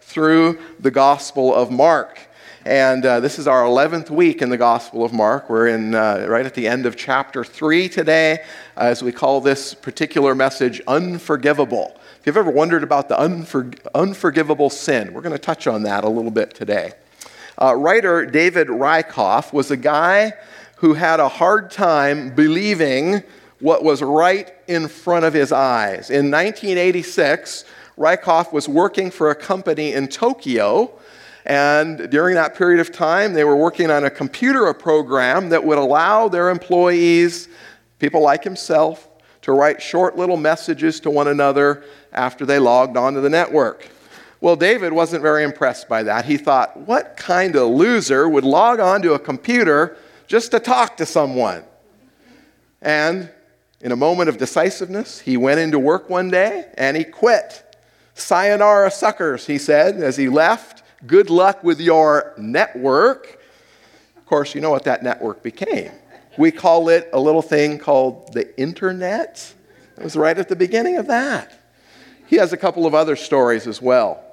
through the Gospel of Mark. And uh, this is our 11th week in the Gospel of Mark. We're in uh, right at the end of chapter 3 today, as we call this particular message Unforgivable. If you've ever wondered about the unfor- unforgivable sin, we're going to touch on that a little bit today. Uh, writer David Rakoff was a guy who had a hard time believing what was right in front of his eyes. In 1986, Rakoff was working for a company in Tokyo, and during that period of time, they were working on a computer program that would allow their employees, people like himself, to write short little messages to one another after they logged onto the network. Well, David wasn't very impressed by that. He thought, what kind of loser would log onto a computer just to talk to someone? And in a moment of decisiveness, he went into work one day and he quit. Sayonara, suckers, he said as he left. Good luck with your network. Of course, you know what that network became. We call it a little thing called the internet. It was right at the beginning of that. He has a couple of other stories as well.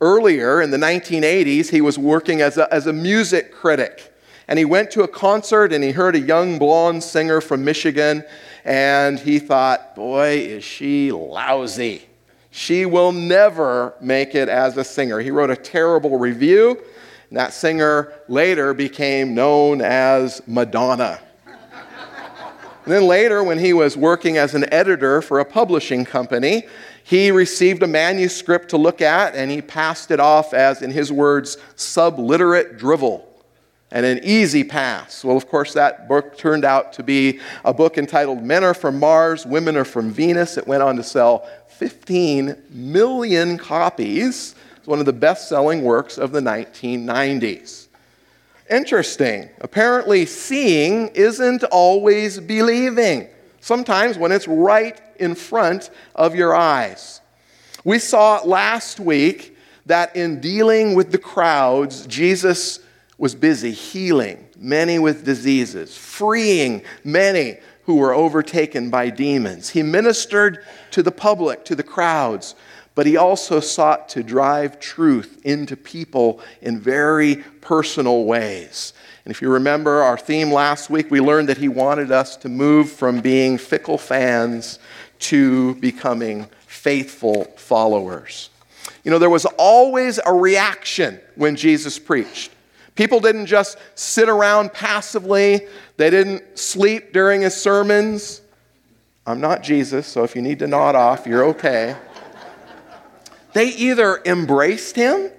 Earlier in the 1980s, he was working as a, as a music critic. And he went to a concert and he heard a young blonde singer from Michigan. And he thought, boy, is she lousy. She will never make it as a singer. He wrote a terrible review, and that singer later became known as Madonna. and then later, when he was working as an editor for a publishing company, he received a manuscript to look at and he passed it off as, in his words, subliterate drivel and an easy pass. Well, of course, that book turned out to be a book entitled Men Are From Mars, Women Are From Venus. It went on to sell 15 million copies. It's one of the best selling works of the 1990s. Interesting. Apparently, seeing isn't always believing. Sometimes when it's right in front of your eyes. We saw last week that in dealing with the crowds, Jesus was busy healing many with diseases, freeing many who were overtaken by demons. He ministered to the public, to the crowds, but he also sought to drive truth into people in very personal ways. And if you remember our theme last week, we learned that he wanted us to move from being fickle fans to becoming faithful followers. You know, there was always a reaction when Jesus preached. People didn't just sit around passively, they didn't sleep during his sermons. I'm not Jesus, so if you need to nod off, you're okay. they either embraced him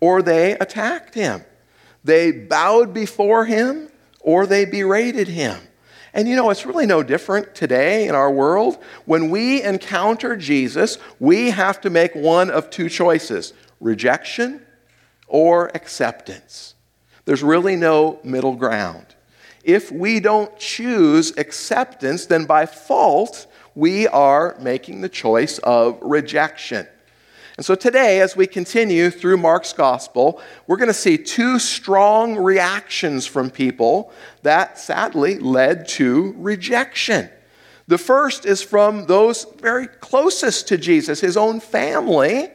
or they attacked him. They bowed before him or they berated him. And you know, it's really no different today in our world. When we encounter Jesus, we have to make one of two choices rejection or acceptance. There's really no middle ground. If we don't choose acceptance, then by fault, we are making the choice of rejection. And so today, as we continue through Mark's gospel, we're going to see two strong reactions from people that sadly led to rejection. The first is from those very closest to Jesus, his own family,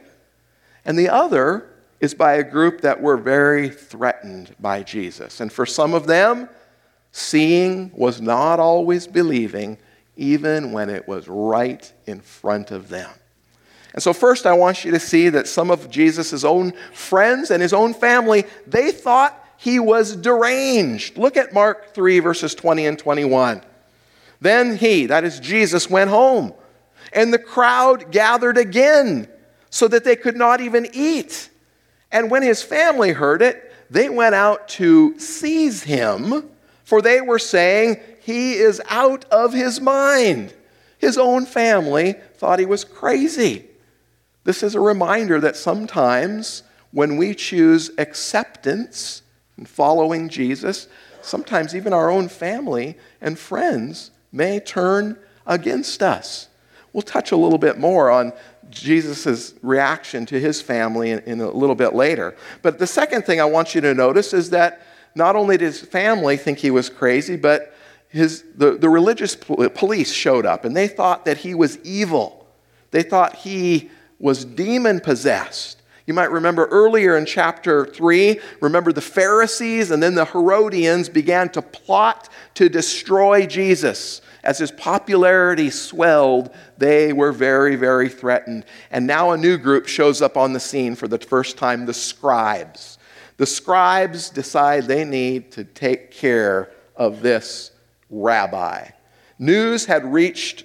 and the other is by a group that were very threatened by Jesus. And for some of them, seeing was not always believing, even when it was right in front of them. And so, first, I want you to see that some of Jesus' own friends and his own family, they thought he was deranged. Look at Mark 3, verses 20 and 21. Then he, that is Jesus, went home, and the crowd gathered again so that they could not even eat. And when his family heard it, they went out to seize him, for they were saying, He is out of his mind. His own family thought he was crazy. This is a reminder that sometimes when we choose acceptance and following Jesus, sometimes even our own family and friends may turn against us. We'll touch a little bit more on Jesus' reaction to his family in, in, a little bit later. But the second thing I want you to notice is that not only did his family think he was crazy, but his, the, the religious police showed up and they thought that he was evil. They thought he was demon possessed. You might remember earlier in chapter 3, remember the Pharisees and then the Herodians began to plot to destroy Jesus. As his popularity swelled, they were very, very threatened. And now a new group shows up on the scene for the first time the scribes. The scribes decide they need to take care of this rabbi. News had reached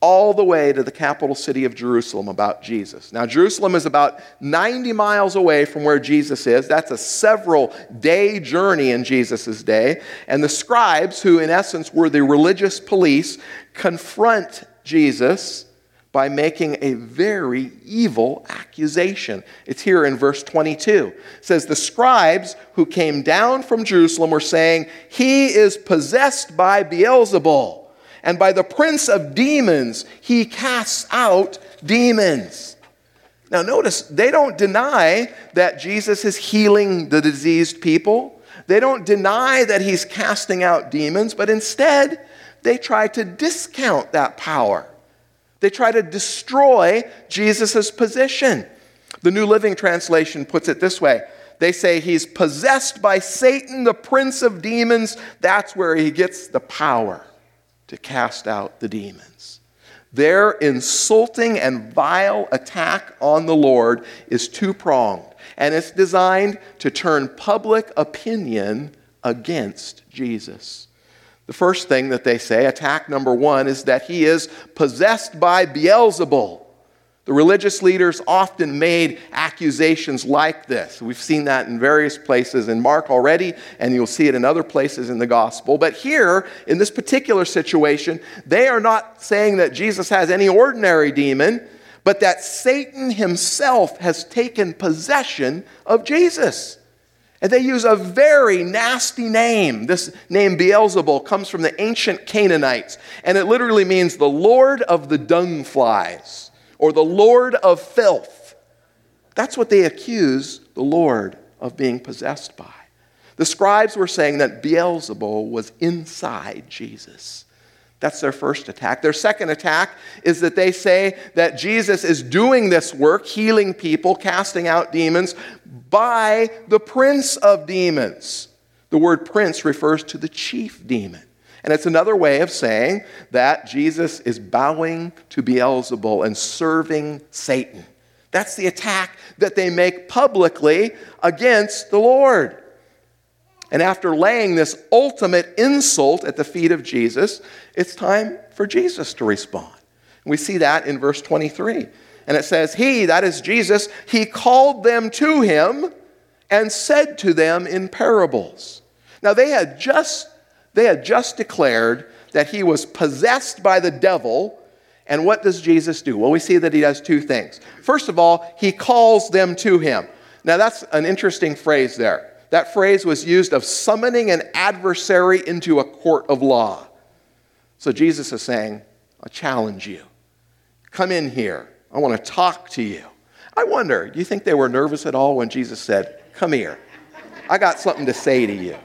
all the way to the capital city of Jerusalem about Jesus. Now, Jerusalem is about 90 miles away from where Jesus is. That's a several day journey in Jesus' day. And the scribes, who in essence were the religious police, confront Jesus by making a very evil accusation. It's here in verse 22. It says, The scribes who came down from Jerusalem were saying, He is possessed by Beelzebul and by the prince of demons, he casts out demons. Now, notice, they don't deny that Jesus is healing the diseased people. They don't deny that he's casting out demons, but instead, they try to discount that power. They try to destroy Jesus' position. The New Living Translation puts it this way they say he's possessed by Satan, the prince of demons. That's where he gets the power to cast out the demons. Their insulting and vile attack on the Lord is two pronged, and it's designed to turn public opinion against Jesus. The first thing that they say, attack number one, is that he is possessed by Beelzebul. The religious leaders often made accusations like this. We've seen that in various places in Mark already, and you'll see it in other places in the gospel. But here, in this particular situation, they are not saying that Jesus has any ordinary demon, but that Satan himself has taken possession of Jesus. And they use a very nasty name. This name Beelzebul comes from the ancient Canaanites, and it literally means the Lord of the dung flies or the Lord of filth. That's what they accuse the Lord of being possessed by. The scribes were saying that Beelzebul was inside Jesus. That's their first attack. Their second attack is that they say that Jesus is doing this work, healing people, casting out demons, by the prince of demons. The word prince refers to the chief demon. And it's another way of saying that Jesus is bowing to Beelzebul and serving Satan. That's the attack that they make publicly against the Lord. And after laying this ultimate insult at the feet of Jesus, it's time for Jesus to respond. We see that in verse 23. And it says, He, that is Jesus, he called them to him and said to them in parables. Now they had just they had just declared that he was possessed by the devil. And what does Jesus do? Well, we see that he does two things. First of all, he calls them to him. Now, that's an interesting phrase there. That phrase was used of summoning an adversary into a court of law. So Jesus is saying, I challenge you. Come in here. I want to talk to you. I wonder, do you think they were nervous at all when Jesus said, Come here? I got something to say to you.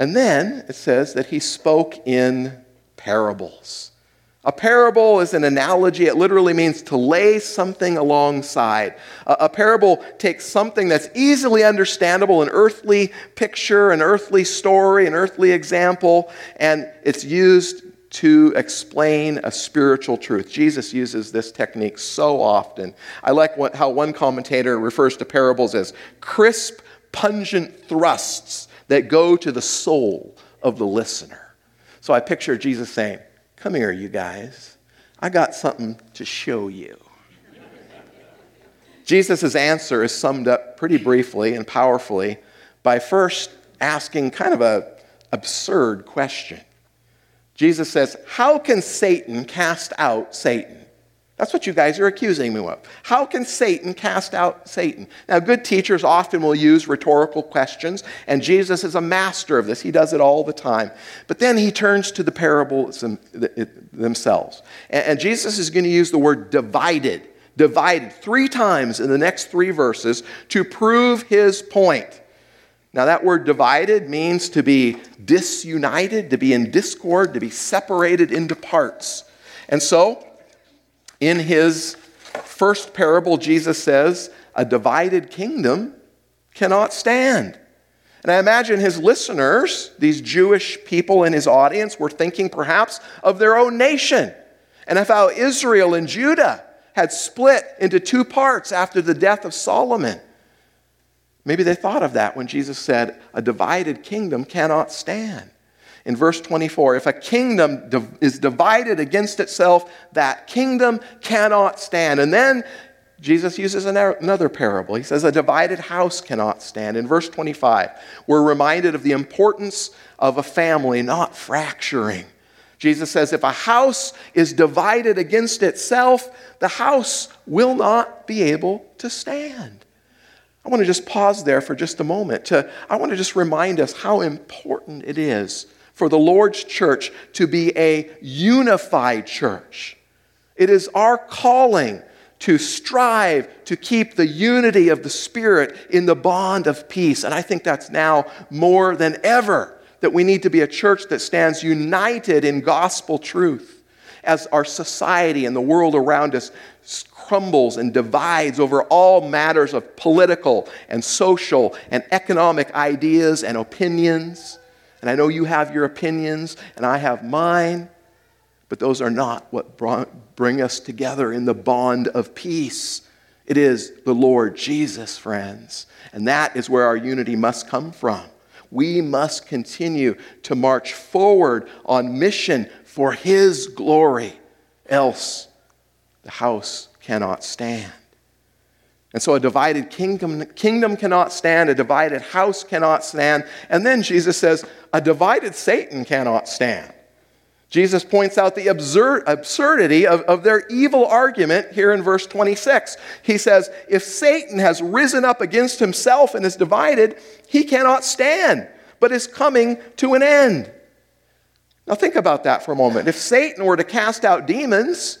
And then it says that he spoke in parables. A parable is an analogy. It literally means to lay something alongside. A, parable takes something that's easily understandable, an earthly picture, an earthly story, an earthly example, and it's used to explain a spiritual truth. Jesus uses this technique so often. I like what, how one commentator refers to parables as crisp, pungent thrusts that go to the soul of the listener. So I picture Jesus saying, Come here, you guys. I got something to show you. Jesus' answer is summed up pretty briefly and powerfully by first asking kind of a absurd question. Jesus says, How can Satan cast out Satan? That's what you guys are accusing me of. How can Satan cast out Satan? Now, good teachers often will use rhetorical questions, and Jesus is a master of this. He does it all the time. But then he turns to the parables themselves. And Jesus is going to use the word divided, divided three times in the next three verses to prove his point. Now, that word divided means to be disunited, to be in discord, to be separated into parts. And so, in his First parable, Jesus says, a divided kingdom cannot stand. And I imagine his listeners, these Jewish people in his audience, were thinking perhaps of their own nation and of how Israel and Judah had split into two parts after the death of Solomon. Maybe they thought of that when Jesus said, A divided kingdom cannot stand. In verse 24, if a kingdom is divided against itself, that kingdom cannot stand. And then Jesus uses another parable. He says, A divided house cannot stand. In verse 25, we're reminded of the importance of a family not fracturing. Jesus says, If a house is divided against itself, the house will not be able to stand. I want to just pause there for just a moment. To, I want to just remind us how important it is for the Lord's church to be a unified church. It is our calling to strive to keep the unity of the Spirit in the bond of peace. And I think that's now more than ever that we need to be a church that stands united in gospel truth as our society and the world around us crumbles and divides over all matters of political and social and economic ideas and opinions. And I know you have your opinions, and I have mine, but those are not what bring us together in the bond of peace. It is the Lord Jesus, friends. And that is where our unity must come from. We must continue to march forward on mission for His glory, else the house cannot stand. And so a divided kingdom, kingdom cannot stand, a divided house cannot stand. And then Jesus says, a divided Satan cannot stand. Jesus points out the absurd, absurdity of, of their evil argument here in verse 26. He says, If Satan has risen up against himself and is divided, he cannot stand, but is coming to an end. Now, think about that for a moment. If Satan were to cast out demons,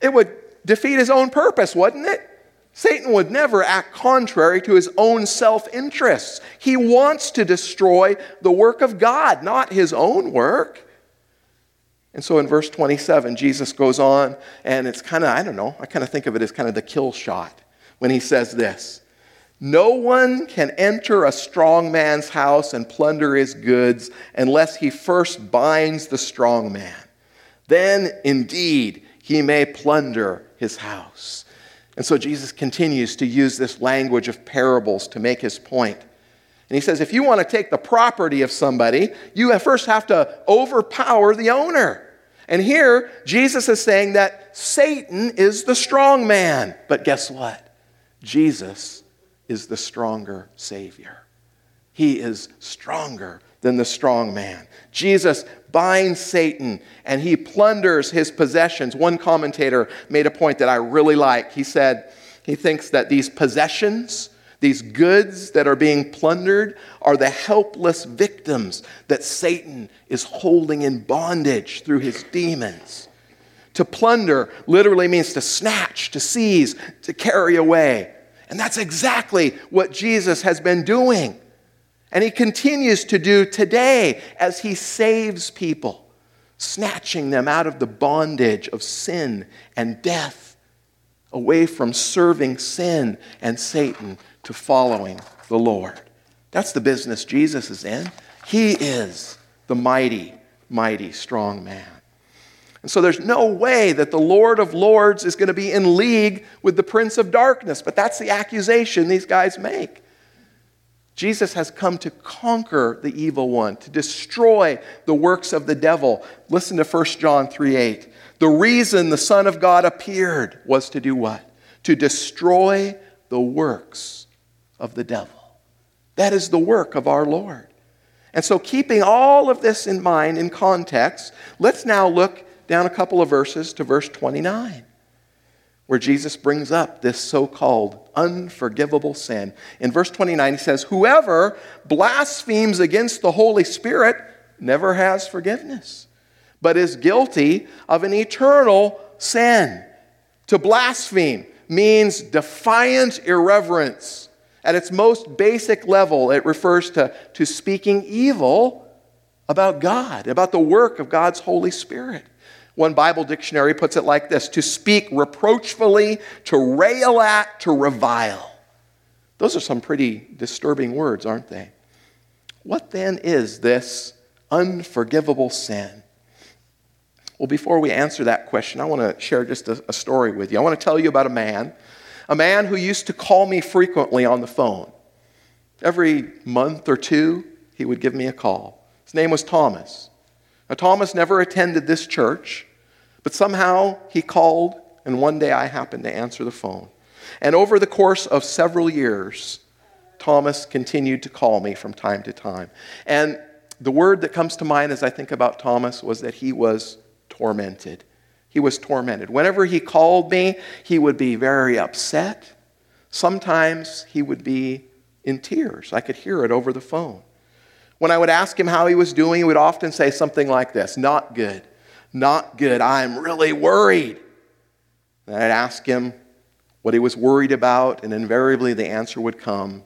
it would defeat his own purpose, wouldn't it? Satan would never act contrary to his own self interests. He wants to destroy the work of God, not his own work. And so in verse 27, Jesus goes on, and it's kind of, I don't know, I kind of think of it as kind of the kill shot when he says this No one can enter a strong man's house and plunder his goods unless he first binds the strong man. Then indeed he may plunder his house. And so Jesus continues to use this language of parables to make his point. And he says, if you want to take the property of somebody, you first have to overpower the owner. And here, Jesus is saying that Satan is the strong man. But guess what? Jesus is the stronger Savior. He is stronger than the strong man. Jesus binds Satan and he plunders his possessions. One commentator made a point that I really like. He said he thinks that these possessions, these goods that are being plundered, are the helpless victims that Satan is holding in bondage through his demons. To plunder literally means to snatch, to seize, to carry away. And that's exactly what Jesus has been doing. And he continues to do today as he saves people, snatching them out of the bondage of sin and death, away from serving sin and Satan to following the Lord. That's the business Jesus is in. He is the mighty, mighty, strong man. And so there's no way that the Lord of Lords is going to be in league with the Prince of Darkness, but that's the accusation these guys make. Jesus has come to conquer the evil one, to destroy the works of the devil. Listen to 1 John 3 8. The reason the Son of God appeared was to do what? To destroy the works of the devil. That is the work of our Lord. And so, keeping all of this in mind in context, let's now look down a couple of verses to verse 29 where Jesus brings up this so called unforgivable sin. In verse 29, he says, Whoever blasphemes against the Holy Spirit never has forgiveness, but is guilty of an eternal sin. To blaspheme means defiant irreverence. At its most basic level, it refers to, to speaking evil about God, about the work of God's Holy Spirit. One Bible dictionary puts it like this to speak reproachfully, to rail at, to revile. Those are some pretty disturbing words, aren't they? What then is this unforgivable sin? Well, before we answer that question, I want to share just a, a story with you. I want to tell you about a man, a man who used to call me frequently on the phone. Every month or two, he would give me a call. His name was Thomas. Now, Thomas never attended this church, but somehow he called, and one day I happened to answer the phone. And over the course of several years, Thomas continued to call me from time to time. And the word that comes to mind as I think about Thomas was that he was tormented. He was tormented. Whenever he called me, he would be very upset. Sometimes he would be in tears. I could hear it over the phone. When I would ask him how he was doing, he would often say something like this Not good, not good. I'm really worried. And I'd ask him what he was worried about, and invariably the answer would come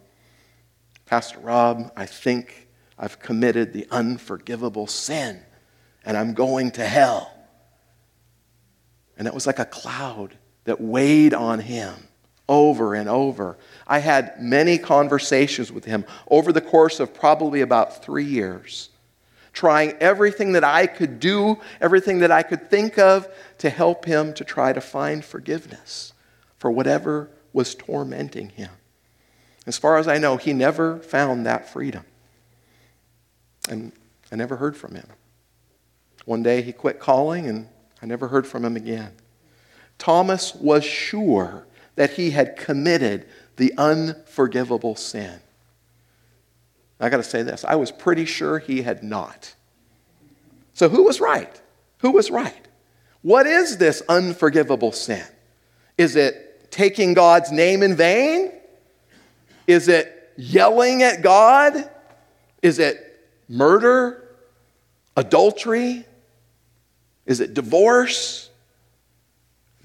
Pastor Rob, I think I've committed the unforgivable sin, and I'm going to hell. And it was like a cloud that weighed on him over and over. I had many conversations with him over the course of probably about three years, trying everything that I could do, everything that I could think of to help him to try to find forgiveness for whatever was tormenting him. As far as I know, he never found that freedom. And I never heard from him. One day he quit calling, and I never heard from him again. Thomas was sure that he had committed the unforgivable sin. I got to say this I was pretty sure he had not. So, who was right? Who was right? What is this unforgivable sin? Is it taking God's name in vain? Is it yelling at God? Is it murder? Adultery? Is it divorce?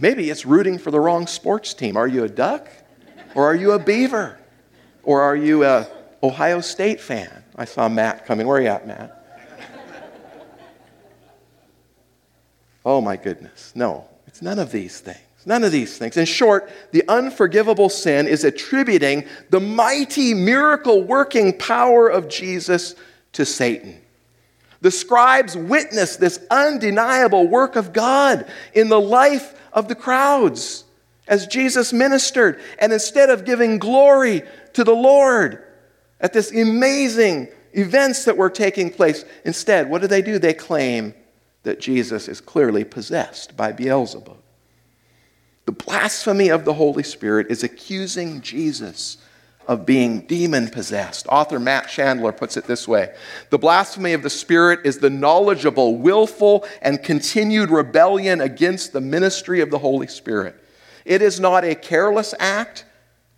Maybe it's rooting for the wrong sports team. Are you a duck? Or are you a beaver? Or are you a Ohio State fan? I saw Matt coming. Where are you at, Matt? Oh my goodness. No, it's none of these things. None of these things. In short, the unforgivable sin is attributing the mighty miracle working power of Jesus to Satan. The scribes witnessed this undeniable work of God in the life of the crowds as Jesus ministered. And instead of giving glory to the Lord at this amazing events that were taking place, instead, what do they do? They claim that Jesus is clearly possessed by Beelzebub. The blasphemy of the Holy Spirit is accusing Jesus of being demon possessed. Author Matt Chandler puts it this way The blasphemy of the Spirit is the knowledgeable, willful, and continued rebellion against the ministry of the Holy Spirit. It is not a careless act,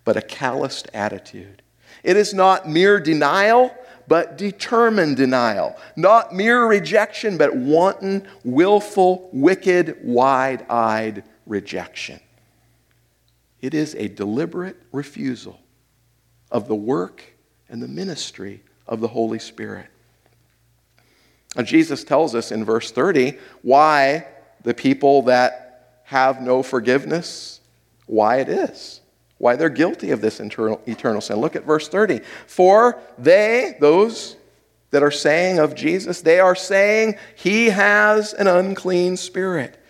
but a calloused attitude. It is not mere denial, but determined denial. Not mere rejection, but wanton, willful, wicked, wide eyed rejection. It is a deliberate refusal of the work and the ministry of the Holy Spirit. Now, Jesus tells us in verse 30 why the people that have no forgiveness, why it is, why they're guilty of this eternal, eternal sin. Look at verse 30. For they, those that are saying of Jesus, they are saying he has an unclean spirit.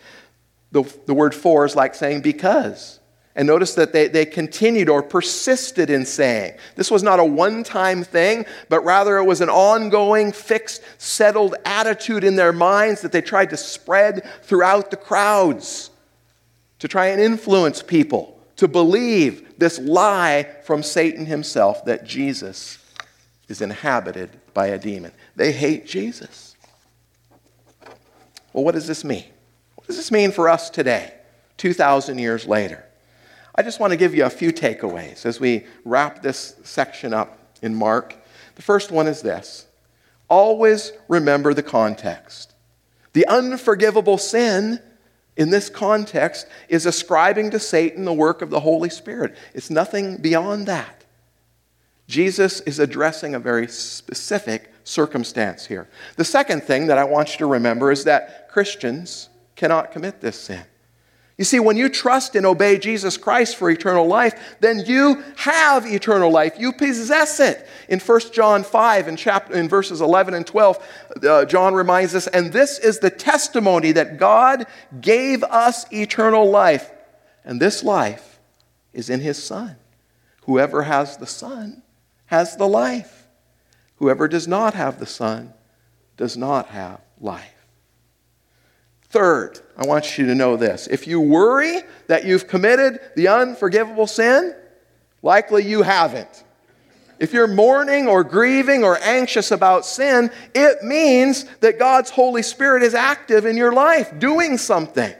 The, the word for is like saying because. And notice that they, they continued or persisted in saying. This was not a one time thing, but rather it was an ongoing, fixed, settled attitude in their minds that they tried to spread throughout the crowds to try and influence people to believe this lie from Satan himself that Jesus is inhabited by a demon. They hate Jesus. Well, what does this mean? What does this mean for us today, 2,000 years later? I just want to give you a few takeaways as we wrap this section up in Mark. The first one is this always remember the context. The unforgivable sin in this context is ascribing to Satan the work of the Holy Spirit. It's nothing beyond that. Jesus is addressing a very specific circumstance here. The second thing that I want you to remember is that Christians cannot commit this sin. You see, when you trust and obey Jesus Christ for eternal life, then you have eternal life. You possess it. In 1 John 5, in, chapter, in verses 11 and 12, uh, John reminds us, and this is the testimony that God gave us eternal life. And this life is in his Son. Whoever has the Son has the life. Whoever does not have the Son does not have life. Third, I want you to know this. If you worry that you've committed the unforgivable sin, likely you haven't. If you're mourning or grieving or anxious about sin, it means that God's Holy Spirit is active in your life, doing something.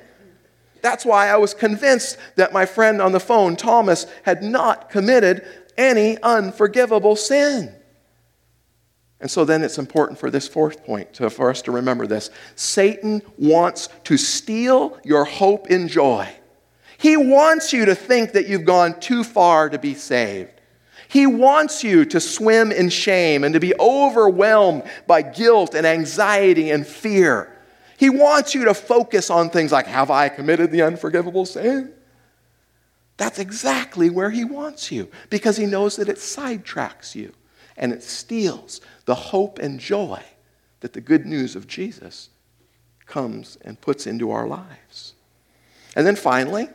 That's why I was convinced that my friend on the phone, Thomas, had not committed any unforgivable sin. And so then it's important for this fourth point to, for us to remember this. Satan wants to steal your hope and joy. He wants you to think that you've gone too far to be saved. He wants you to swim in shame and to be overwhelmed by guilt and anxiety and fear. He wants you to focus on things like, Have I committed the unforgivable sin? That's exactly where he wants you because he knows that it sidetracks you and it steals the hope and joy that the good news of Jesus comes and puts into our lives. And then finally,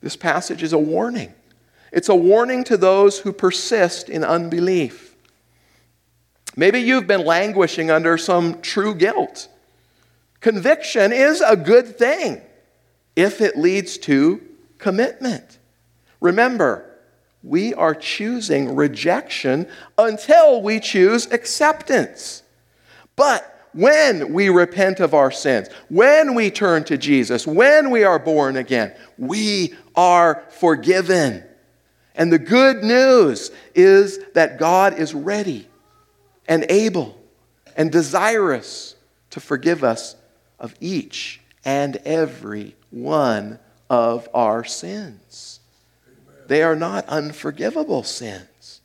this passage is a warning. It's a warning to those who persist in unbelief. Maybe you've been languishing under some true guilt. Conviction is a good thing if it leads to commitment. Remember, we are choosing rejection until we choose acceptance. But when we repent of our sins, when we turn to Jesus, when we are born again, we are forgiven. And the good news is that God is ready and able and desirous to forgive us of each and every one of our sins. They are not unforgivable sins.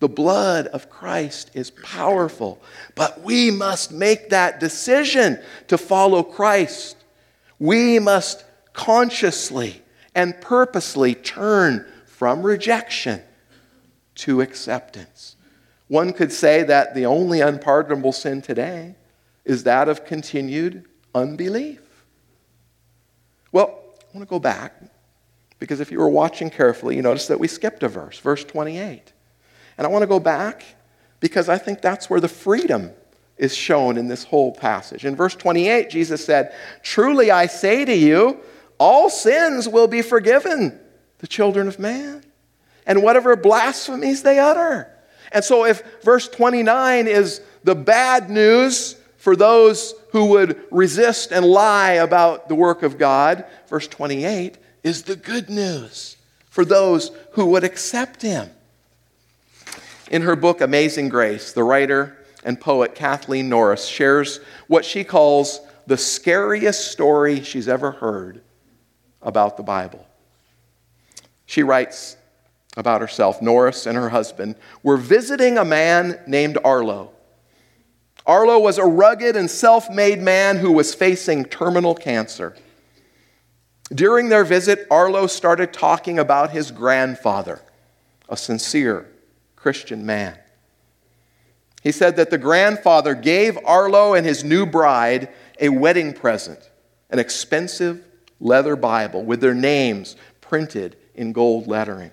The blood of Christ is powerful, but we must make that decision to follow Christ. We must consciously and purposely turn from rejection to acceptance. One could say that the only unpardonable sin today is that of continued unbelief. Well, I want to go back because if you were watching carefully, you notice that we skipped a verse, verse 28. And I want to go back because I think that's where the freedom is shown in this whole passage. In verse 28, Jesus said, Truly I say to you, all sins will be forgiven the children of man, and whatever blasphemies they utter. And so, if verse 29 is the bad news for those who would resist and lie about the work of God, verse 28 is the good news for those who would accept him. In her book, Amazing Grace, the writer and poet Kathleen Norris shares what she calls the scariest story she's ever heard about the Bible. She writes about herself Norris and her husband were visiting a man named Arlo. Arlo was a rugged and self made man who was facing terminal cancer. During their visit, Arlo started talking about his grandfather, a sincere Christian man. He said that the grandfather gave Arlo and his new bride a wedding present, an expensive leather Bible with their names printed in gold lettering.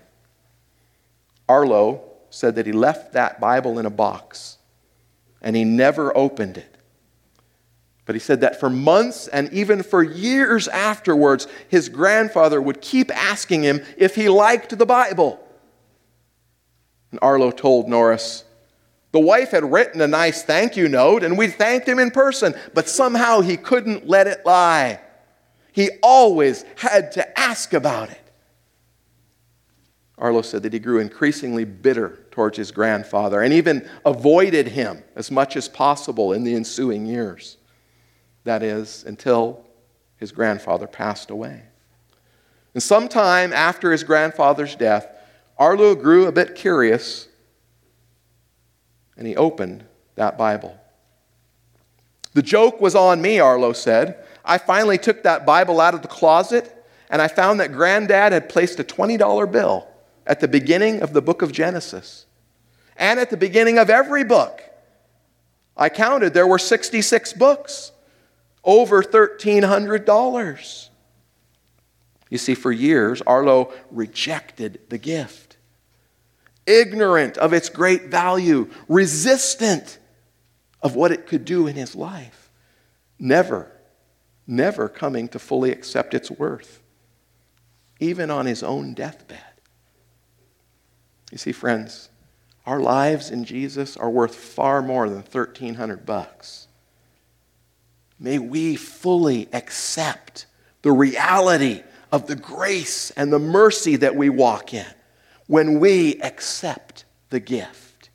Arlo said that he left that Bible in a box and he never opened it but he said that for months and even for years afterwards, his grandfather would keep asking him if he liked the Bible. And Arlo told Norris, the wife had written a nice thank you note, and we thanked him in person, but somehow he couldn't let it lie. He always had to ask about it. Arlo said that he grew increasingly bitter towards his grandfather and even avoided him as much as possible in the ensuing years. That is, until his grandfather passed away. And sometime after his grandfather's death, Arlo grew a bit curious and he opened that Bible. The joke was on me, Arlo said. I finally took that Bible out of the closet and I found that granddad had placed a $20 bill at the beginning of the book of Genesis and at the beginning of every book. I counted, there were 66 books, over $1,300. You see, for years, Arlo rejected the gift, ignorant of its great value, resistant of what it could do in his life, never, never coming to fully accept its worth, even on his own deathbed. You see, friends, our lives in Jesus are worth far more than 1300 bucks. May we fully accept the reality of the grace and the mercy that we walk in when we accept the gift.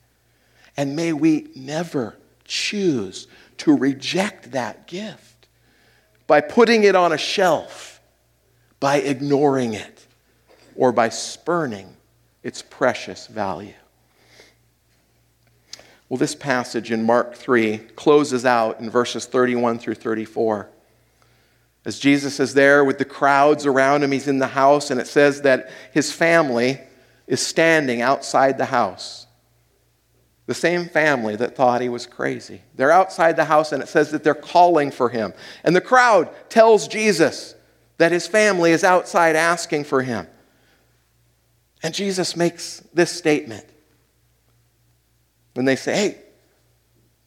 And may we never choose to reject that gift by putting it on a shelf, by ignoring it, or by spurning its precious value. Well, this passage in Mark 3 closes out in verses 31 through 34. As Jesus is there with the crowds around him, he's in the house, and it says that his family is standing outside the house. The same family that thought he was crazy. They're outside the house, and it says that they're calling for him. And the crowd tells Jesus that his family is outside asking for him. And Jesus makes this statement when they say, Hey,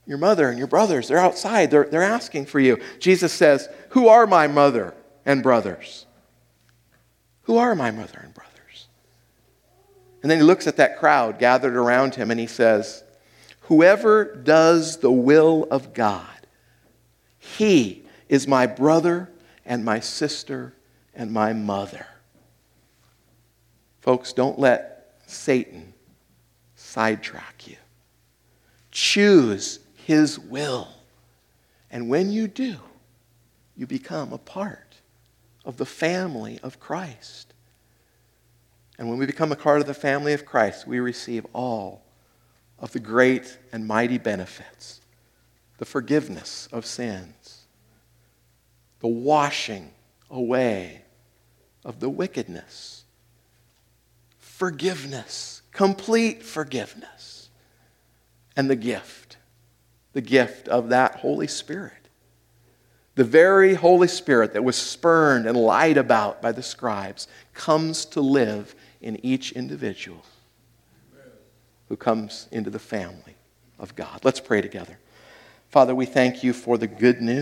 your mother and your brothers, they're outside, they're, they're asking for you. Jesus says, Who are my mother and brothers? Who are my mother and brothers? And then he looks at that crowd gathered around him and he says, Whoever does the will of God, he is my brother and my sister and my mother. Folks, don't let Satan sidetrack you. Choose his will. And when you do, you become a part of the family of Christ. And when we become a part of the family of Christ, we receive all of the great and mighty benefits the forgiveness of sins, the washing away of the wickedness, forgiveness, complete forgiveness and the gift, the gift of that Holy Spirit. The very Holy Spirit that was spurned and lied about by the scribes comes to live in each individual who comes into the family of God. Let's pray together. Father, we thank you for the good news.